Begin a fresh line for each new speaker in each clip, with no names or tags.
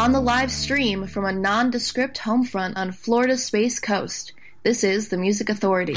on the live stream from a nondescript homefront on Florida's Space Coast. This is the Music Authority.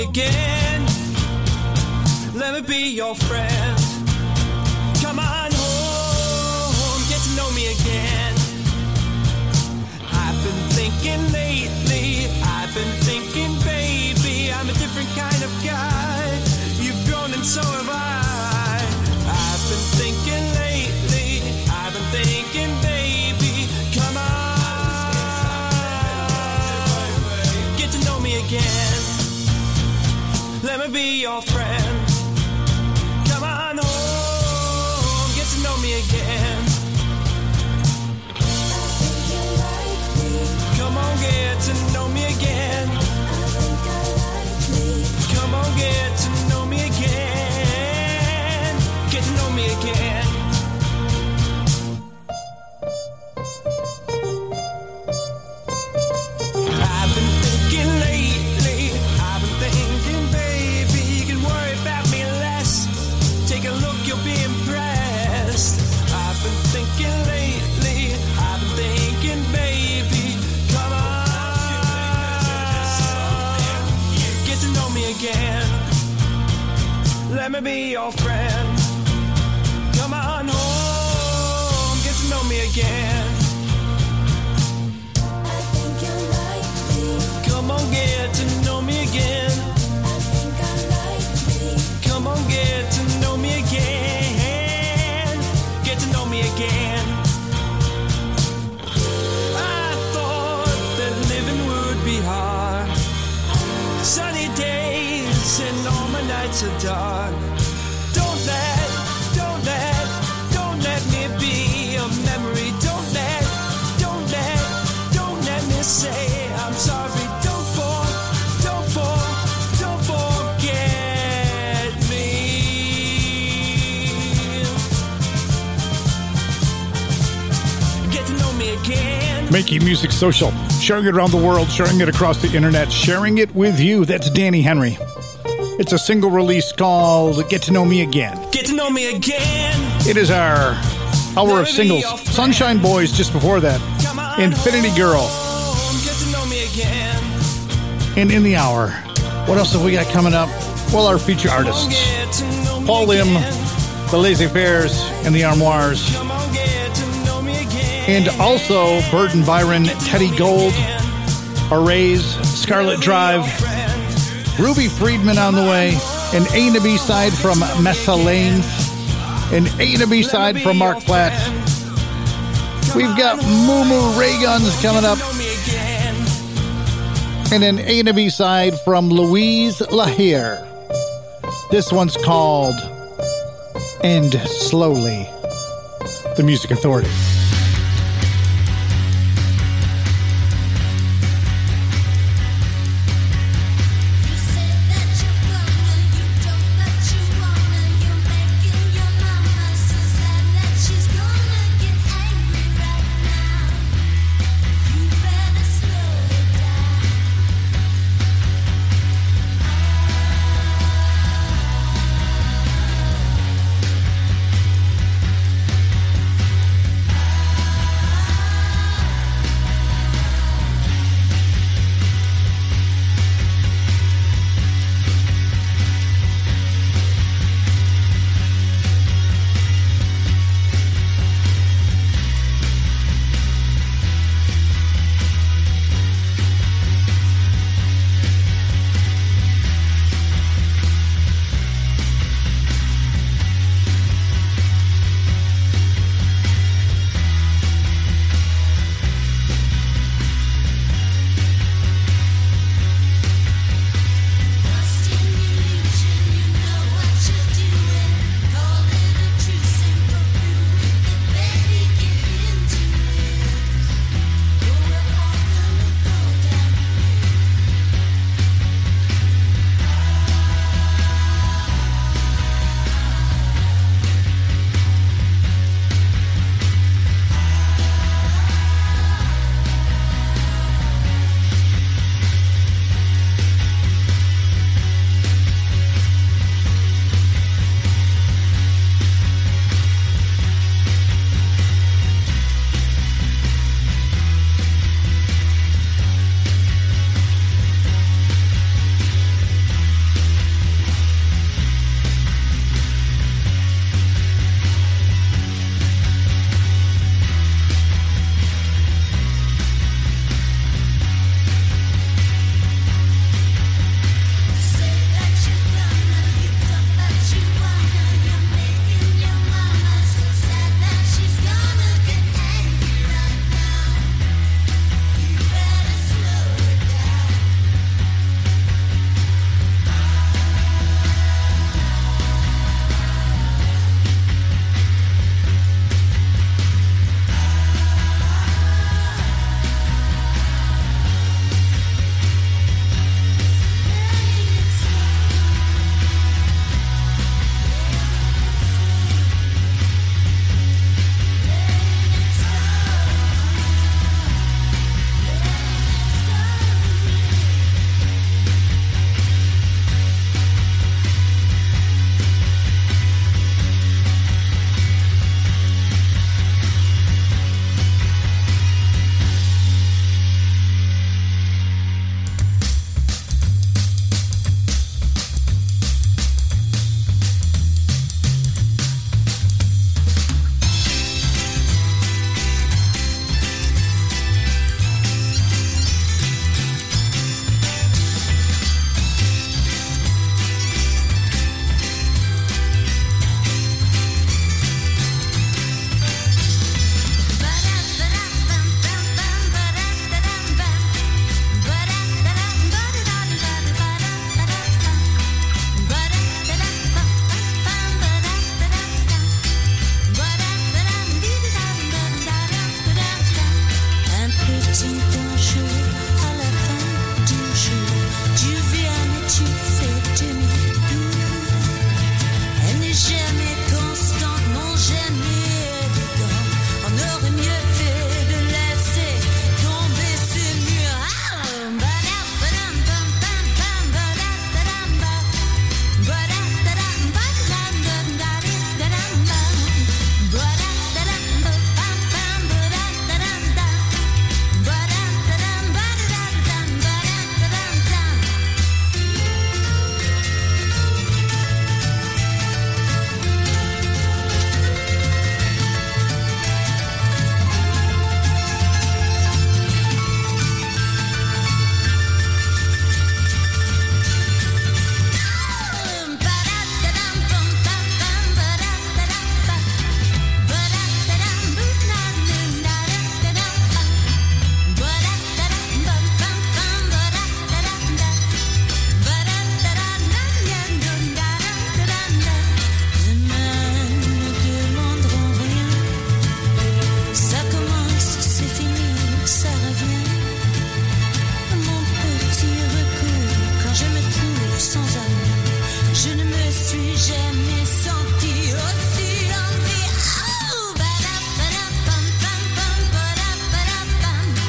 again.
Let me be your friend. be your. Again.
Making music social, sharing it around the world, sharing it across the internet, sharing it with you. That's Danny Henry. It's a single release called Get to Know Me Again.
Get to know me again.
It is our hour of singles. Sunshine Boys just before that. Infinity Girl.
home, Get to know me again.
And in the hour, what else have we got coming up? Well, our feature artists
get to know me
Paul Lim, the Lazy Fairs, and the Armoires. And also Burton Byron, Teddy Gold, Arrays, Scarlet Drive, Ruby Friedman on the way, an A and a B side from Mesa Lanes, an A and a B side from Mark Platt. We've got Moo Moo Ray Guns coming up, and an A and a B side from Louise Lahire. This one's called End Slowly. The Music Authority.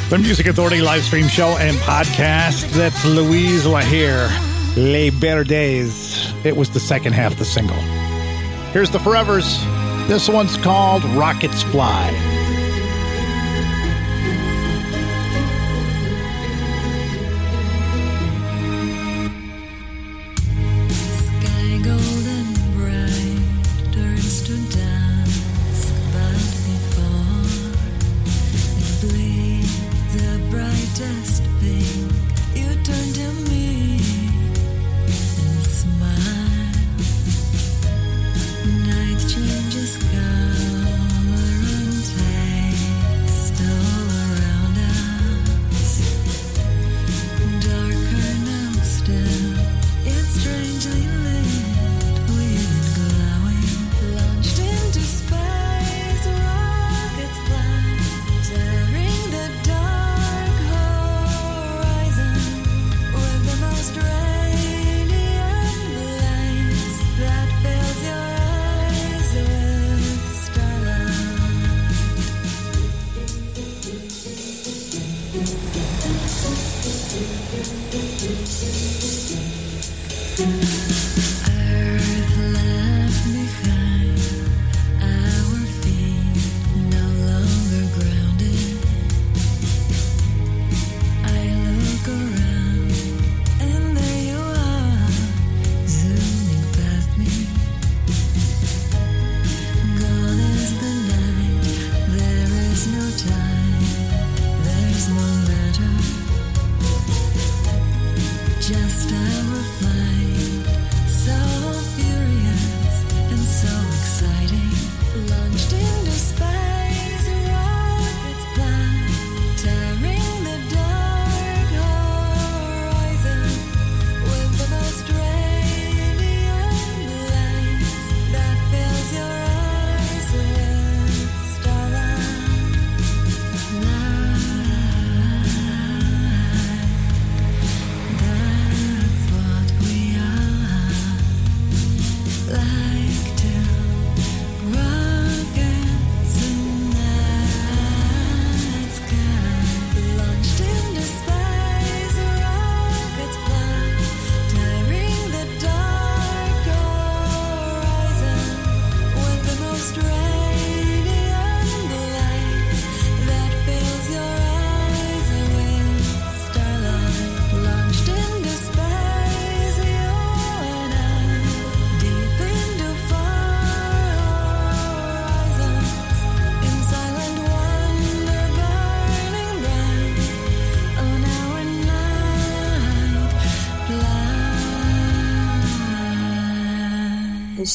The Music Authority live stream show and podcast. That's Louise Lahire, Les Verdes. It was the second half, the single. Here's the Forevers. This one's called Rockets Fly.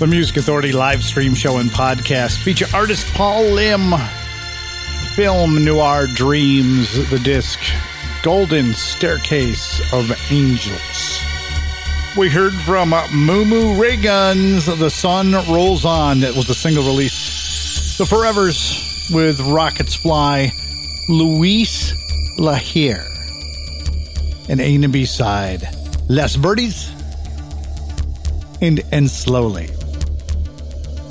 The
Music Authority live stream show and podcast feature artist Paul Lim. Film Noir Dreams, the disc Golden Staircase of Angels. We heard from Moo Moo Ray Guns, The Sun Rolls On. That was the single release. The Forevers with Rockets Fly, Luis Lahire. And A and B side, Less Birdies and End Slowly.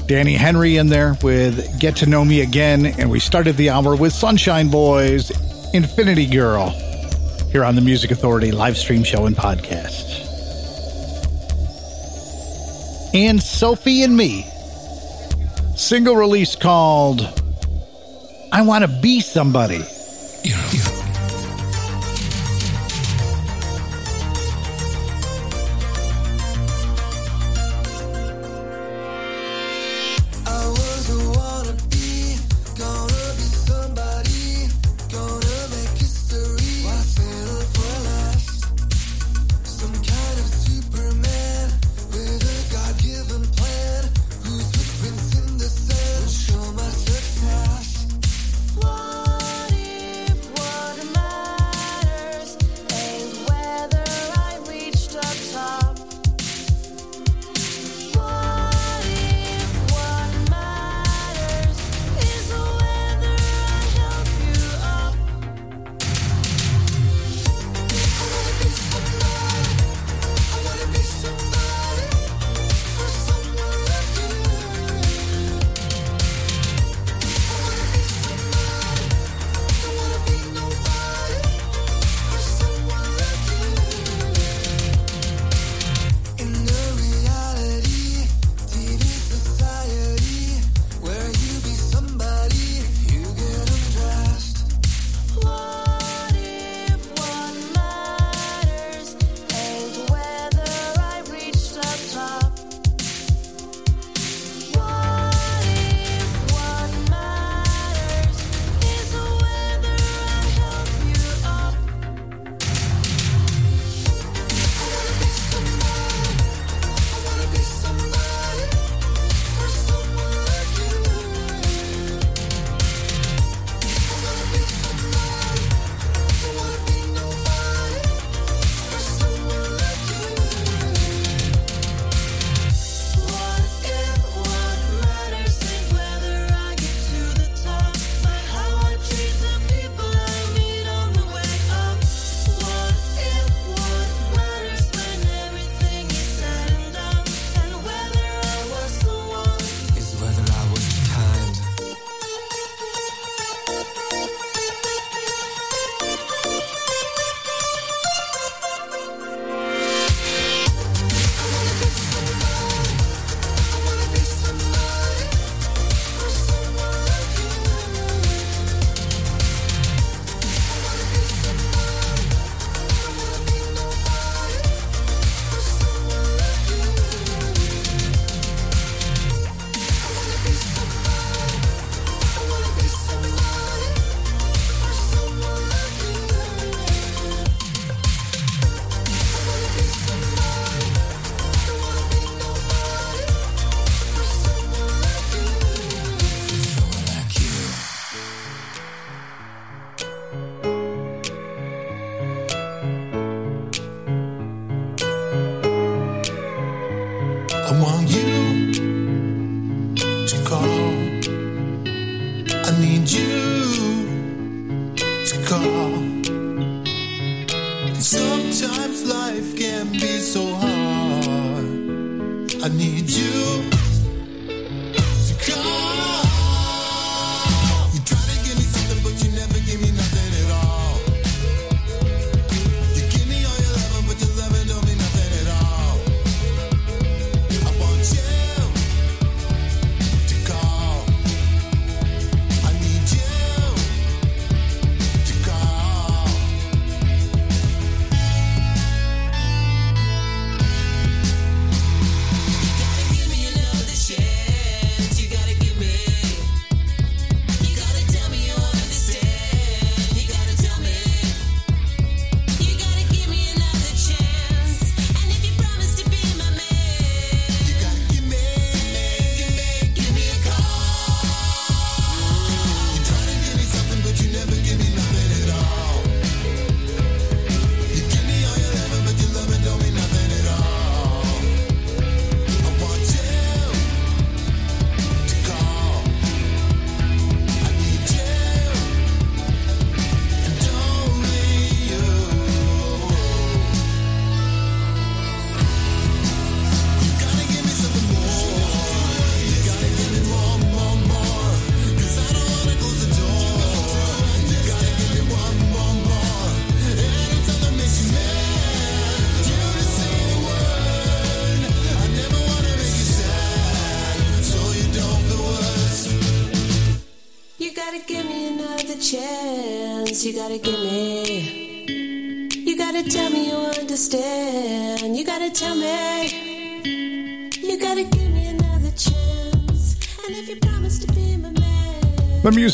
Danny Henry in there with Get to Know Me Again, and we started the hour with Sunshine Boys, Infinity Girl, here on the Music Authority live stream show and podcast. And Sophie and Me, single release called I Want to Be Somebody.
I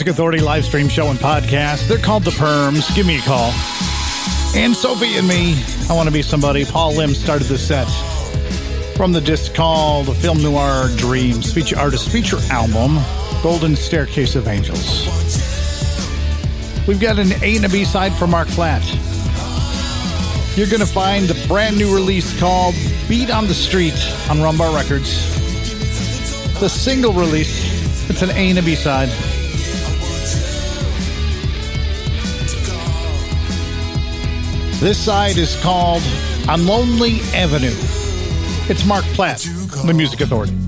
Authority live stream show and podcast. They're called The Perms. Give me a call. And Sophie and me, I want to be somebody. Paul Lim started the set from the disc called Film Noir Dreams, feature artist feature album, Golden Staircase of Angels. We've got an A and a B side for Mark Flat. You're going to find the brand new release called Beat on the Street on Rumbar Records. The single release, it's an A and a B side. This side is called On Lonely Avenue. It's Mark Platt, the Music Authority.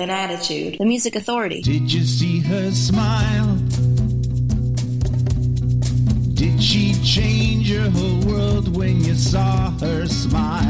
and
attitude. The Music Authority.
Did you see her smile? Did she change your whole world when you saw her smile?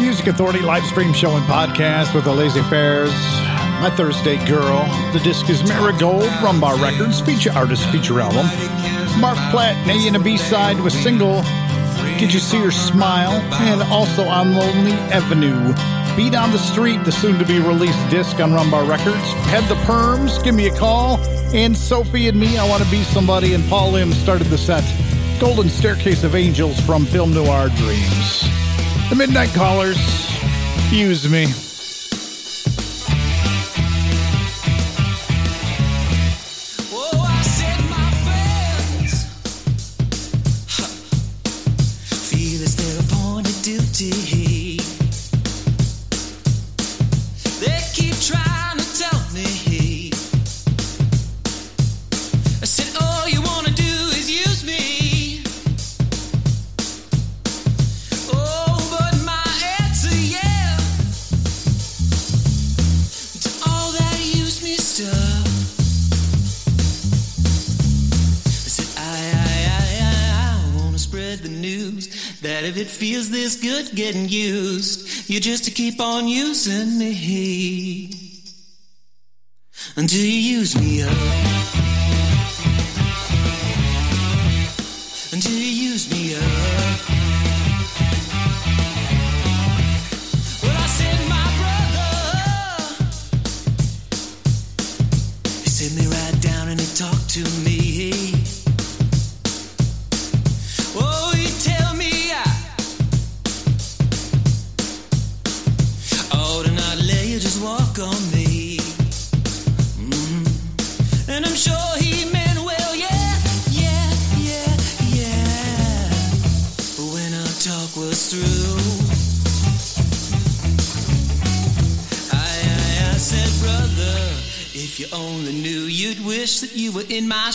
Music Authority live stream show and podcast with the Laissez Fairs. My Thursday Girl. The disc is Marigold, Rumbar Records, feature artist, feature album. Mark Platt, A and a B side with single Did You See Her Smile? And also on Lonely Avenue. Beat on the Street, the soon to be released disc on Rumbar Records. Head the Perms, give me a call. And Sophie and me, I Want to Be Somebody, and Paul Lim started the set. Golden Staircase of Angels from Film Noir Dreams. The Midnight Callers, use me.
That if it feels this good getting used, you just to keep on using me until you use me up. Until you use me up.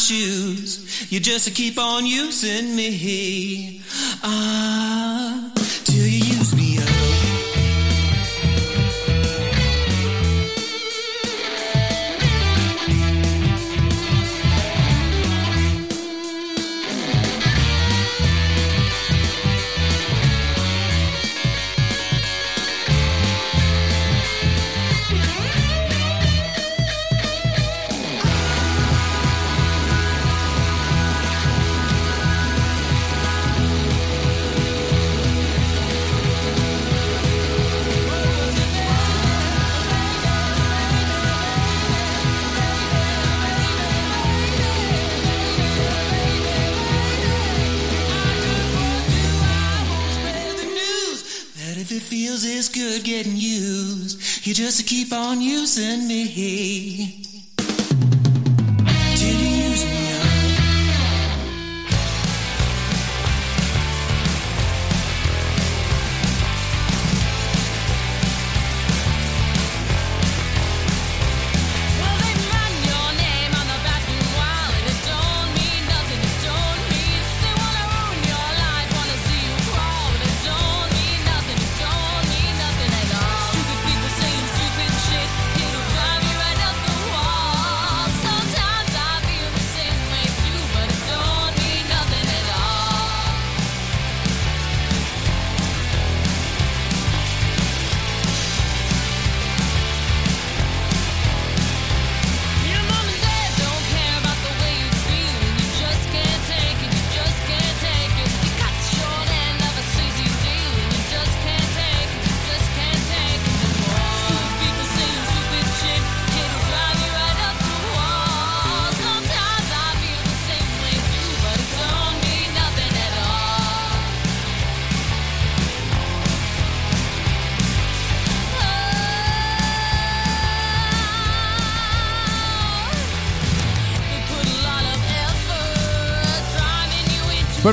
Shoes. You just keep on using me. Ah, if it feels it's good getting used, you just keep on using me.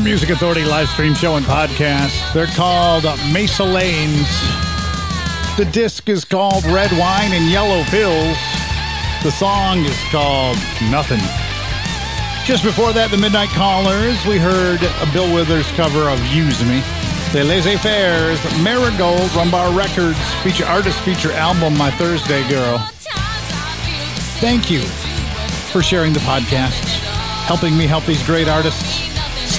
Music Authority live stream show and podcast. They're called Mesa Lanes. The disc is called Red Wine and Yellow Pills. The song is called Nothing. Just before that, the Midnight Callers, we heard a Bill Withers cover of Use Me. The Laissez Fairs, Marigold, Rumbar Records, feature artist feature album, My Thursday Girl. Thank you for sharing the podcasts, helping me help these great artists.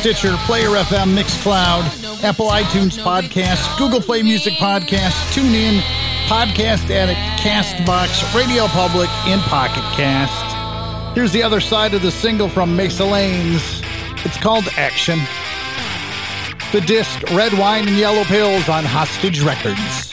Stitcher, Player FM, Mixcloud, Apple iTunes Podcast, Google Play Music Podcast, TuneIn, Podcast Addict, Castbox, Radio Public, and Pocket Cast. Here's the other side of the single from Mesa Lanes. It's called Action. The disc Red Wine and Yellow Pills on Hostage Records.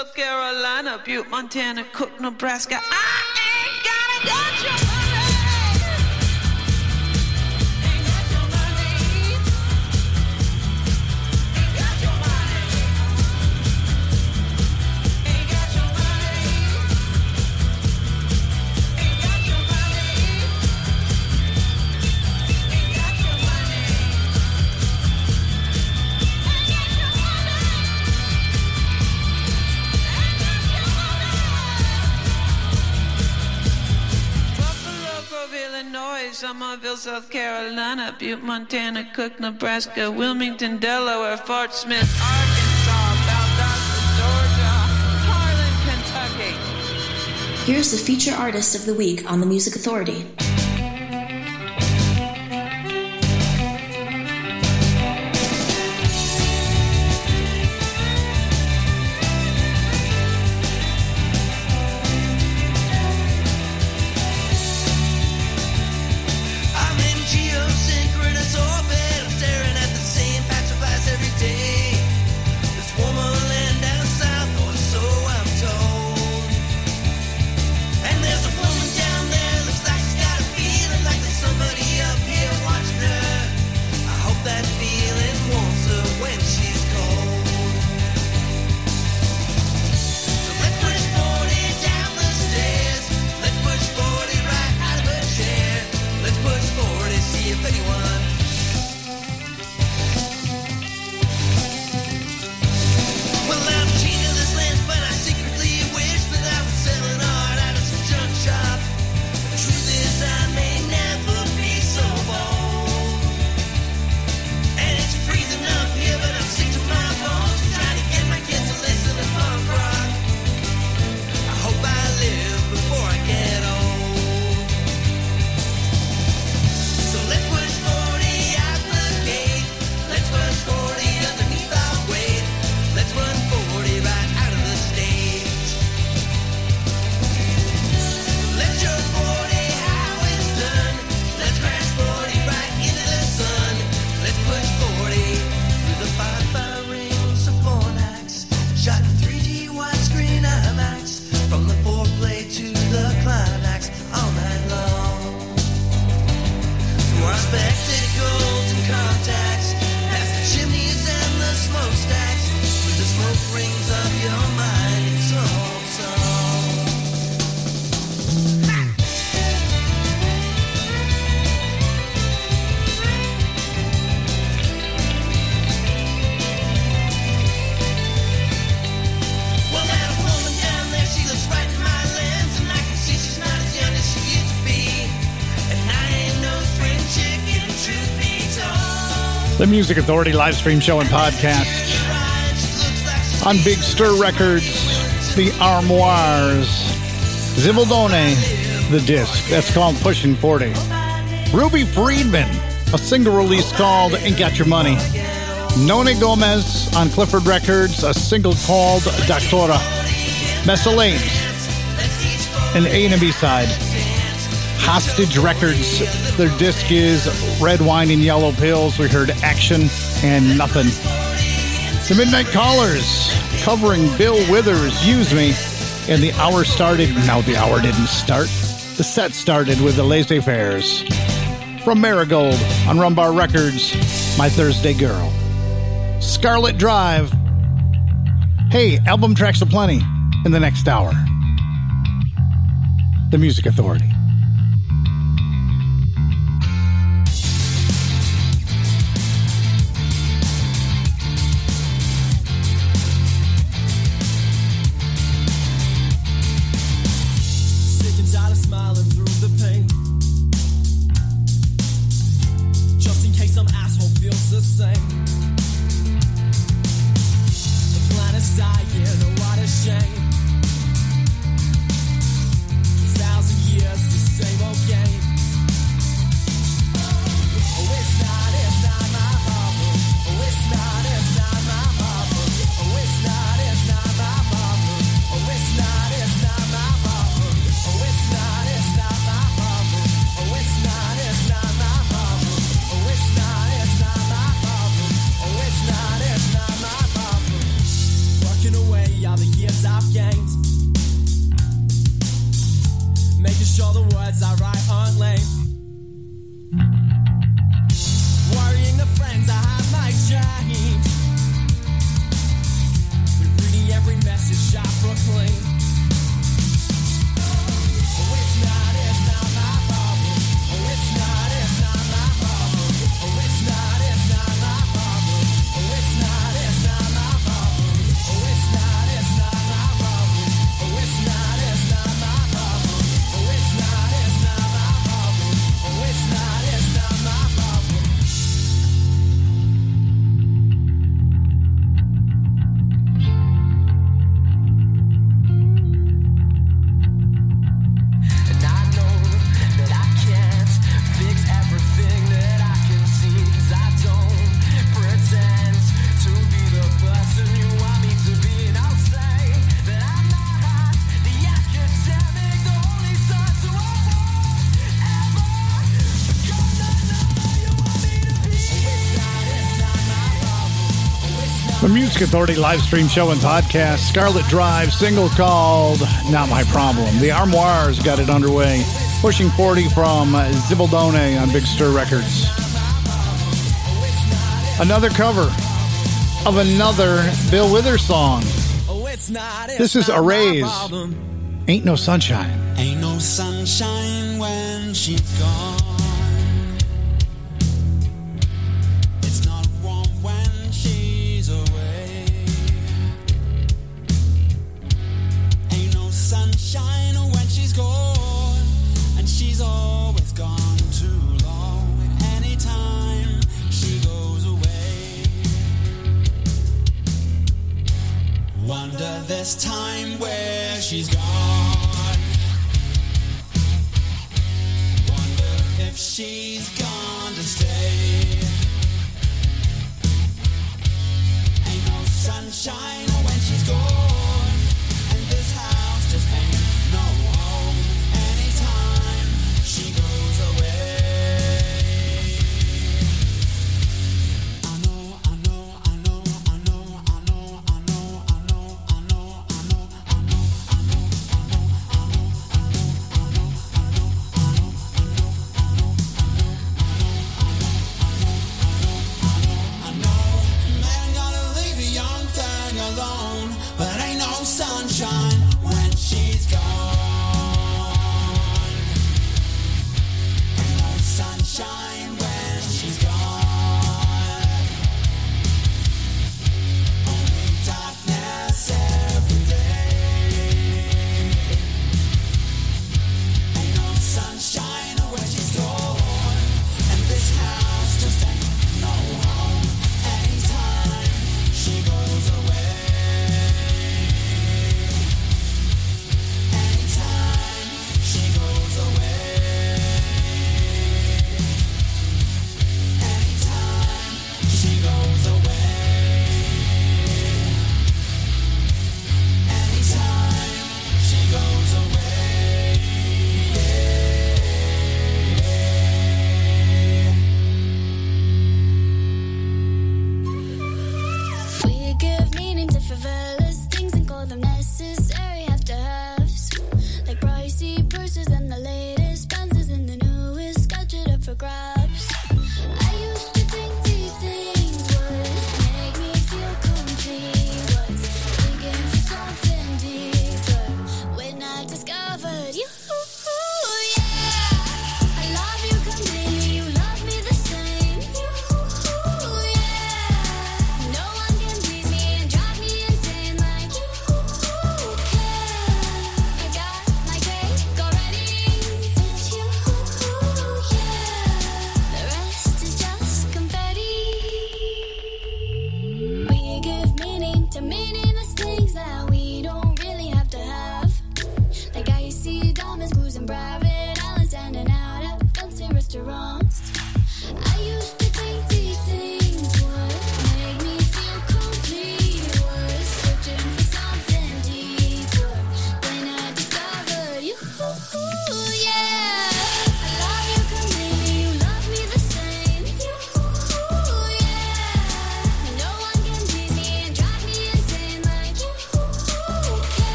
South Carolina, Butte, Montana, Cook, Nebraska. I ain't gotta. South Carolina, Butte, Montana, Cook, Nebraska, Wilmington, Delaware, Fort Smith, Arkansas, Valdosta, Georgia, Harlan, Kentucky.
Here's the feature artist of the week on the Music Authority.
Music Authority live stream show and podcast on Big Stir Records, The Armoires, Zibaldone, the disc. That's called Pushing 40. Ruby Friedman, a single release called Ain't Got Your Money. Nona Gomez on Clifford Records, a single called Doctora. Mesa Lanes, an A and a B side. Hostage Records. Their disc is Red Wine and Yellow Pills. We heard Action and Nothing. The Midnight Callers covering Bill Withers, Use Me. And the hour started. No, the hour didn't start. The set started with the Laissez Fairs From Marigold on Rumbar Records, My Thursday Girl. Scarlet Drive. Hey, album tracks aplenty in the next hour. The Music Authority. Authority live stream show and podcast. Scarlet Drive single called Not My Problem. The Armoires got it underway. Pushing 40 from Zibaldone on Big Stir Records. Another cover of another Bill Withers song. This is Arrays. Ain't no sunshine.
Ain't no sunshine when she's gone.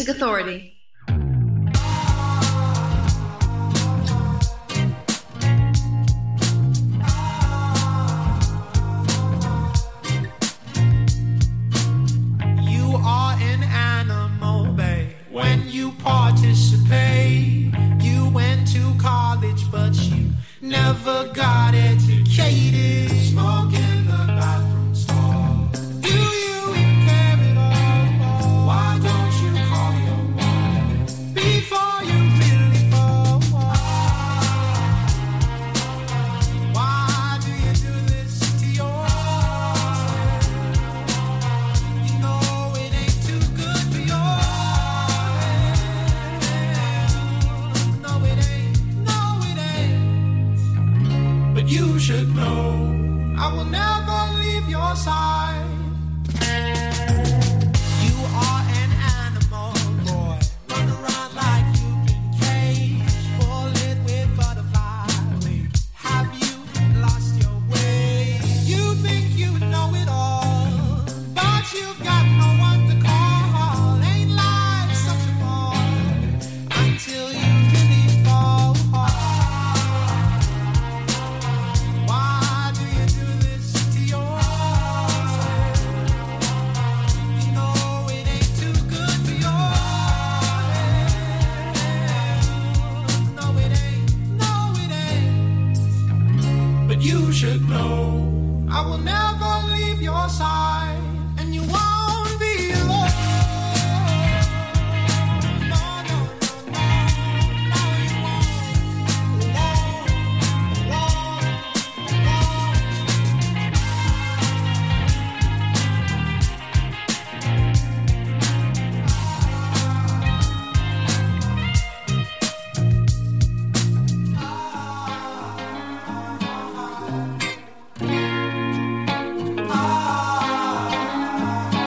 Music Authority.
participate. You went to college, but you
never got educated.